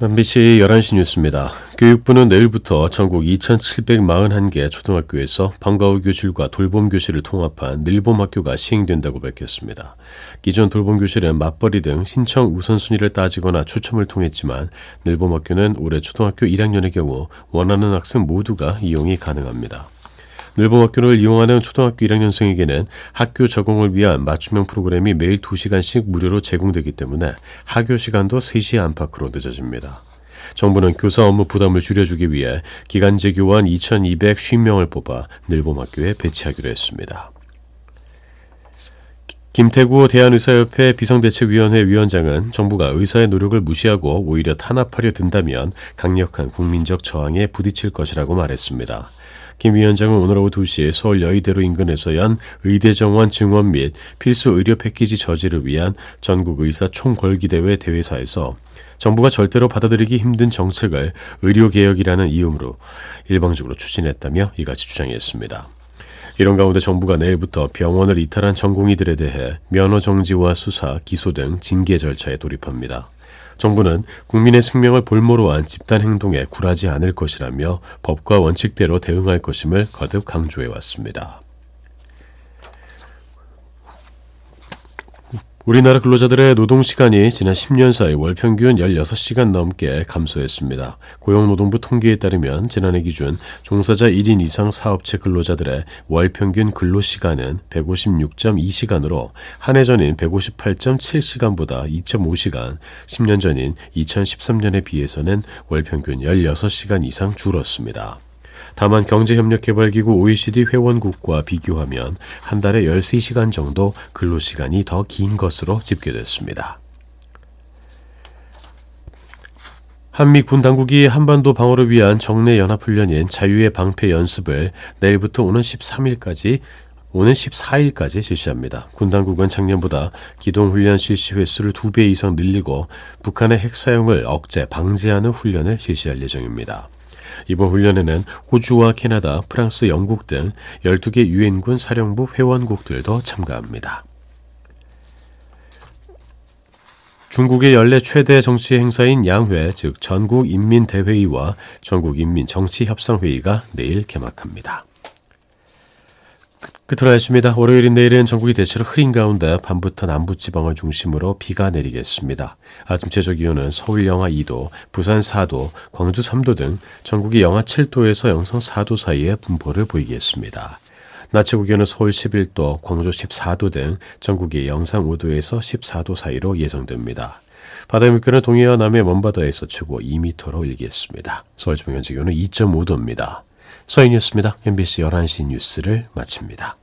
MBC 11시 뉴스입니다. 교육부는 내일부터 전국 2,741개 초등학교에서 방과후 교실과 돌봄 교실을 통합한 늘봄 학교가 시행된다고 밝혔습니다. 기존 돌봄 교실은 맞벌이 등 신청 우선순위를 따지거나 추첨을 통했지만 늘봄 학교는 올해 초등학교 1학년의 경우 원하는 학생 모두가 이용이 가능합니다. 늘봄학교를 이용하는 초등학교 1학년생에게는 학교 적응을 위한 맞춤형 프로그램이 매일 2시간씩 무료로 제공되기 때문에 하교 시간도 3시 안팎으로 늦어집니다. 정부는 교사 업무 부담을 줄여주기 위해 기간제 교원 2,250명을 뽑아 늘봄학교에 배치하기로 했습니다. 김태구 대한의사협회 비상대책위원회 위원장은 정부가 의사의 노력을 무시하고 오히려 탄압하려 든다면 강력한 국민적 저항에 부딪힐 것이라고 말했습니다. 김 위원장은 오늘 오후 2시 서울 여의대로 인근에서 연 의대 정원 증원 및 필수 의료 패키지 저지를 위한 전국 의사 총궐기대회 대회사에서 정부가 절대로 받아들이기 힘든 정책을 의료개혁이라는 이름으로 일방적으로 추진했다며 이같이 주장했습니다. 이런 가운데 정부가 내일부터 병원을 이탈한 전공의들에 대해 면허 정지와 수사, 기소 등 징계 절차에 돌입합니다. 정부는 국민의 생명을 볼모로 한 집단 행동에 굴하지 않을 것이라며 법과 원칙대로 대응할 것임을 거듭 강조해 왔습니다. 우리나라 근로자들의 노동시간이 지난 10년 사이 월 평균 16시간 넘게 감소했습니다. 고용노동부 통계에 따르면 지난해 기준 종사자 1인 이상 사업체 근로자들의 월 평균 근로시간은 156.2시간으로 한 해 전인 158.7시간보다 2.5시간, 10년 전인 2013년에 비해서는 월 평균 16시간 이상 줄었습니다. 다만 경제협력개발기구 OECD 회원국과 비교하면 한 달에 13시간 정도 근로시간이 더 긴 것으로 집계됐습니다. 한미 군 당국이 한반도 방어를 위한 정례 연합훈련인 자유의 방패 연습을 내일부터 오는 13일까지 오는 14일까지 실시합니다. 군 당국은 작년보다 기동 훈련 실시 횟수를 2배 이상 늘리고 북한의 핵 사용을 억제, 방지하는 훈련을 실시할 예정입니다. 이번 훈련에는 호주와 캐나다, 프랑스, 영국 등 12개 유엔군 사령부 회원국들도 참가합니다. 중국의 연례 최대 정치 행사인 양회, 즉 전국인민대회의와 전국인민정치협상회의가 내일 개막합니다. 끝으로 날씨입니다. 월요일인 내일은 전국이 대체로 흐린 가운데 밤부터 남부지방을 중심으로 비가 내리겠습니다. 아침 최저 기온은 서울 영하 2도, 부산 4도, 광주 3도 등 전국이 영하 7도에서 영상 4도 사이에 분포를 보이겠습니다. 낮 최고 기온은 서울 11도, 광주 14도 등 전국이 영상 5도에서 14도 사이로 예상됩니다. 바다 물결은 동해와 남해 먼바다에서 최고 2m로 일겠습니다. 서울 지방 현재 기온은 2.5도입니다. 서인이었습니다. MBC 11시 뉴스를 마칩니다.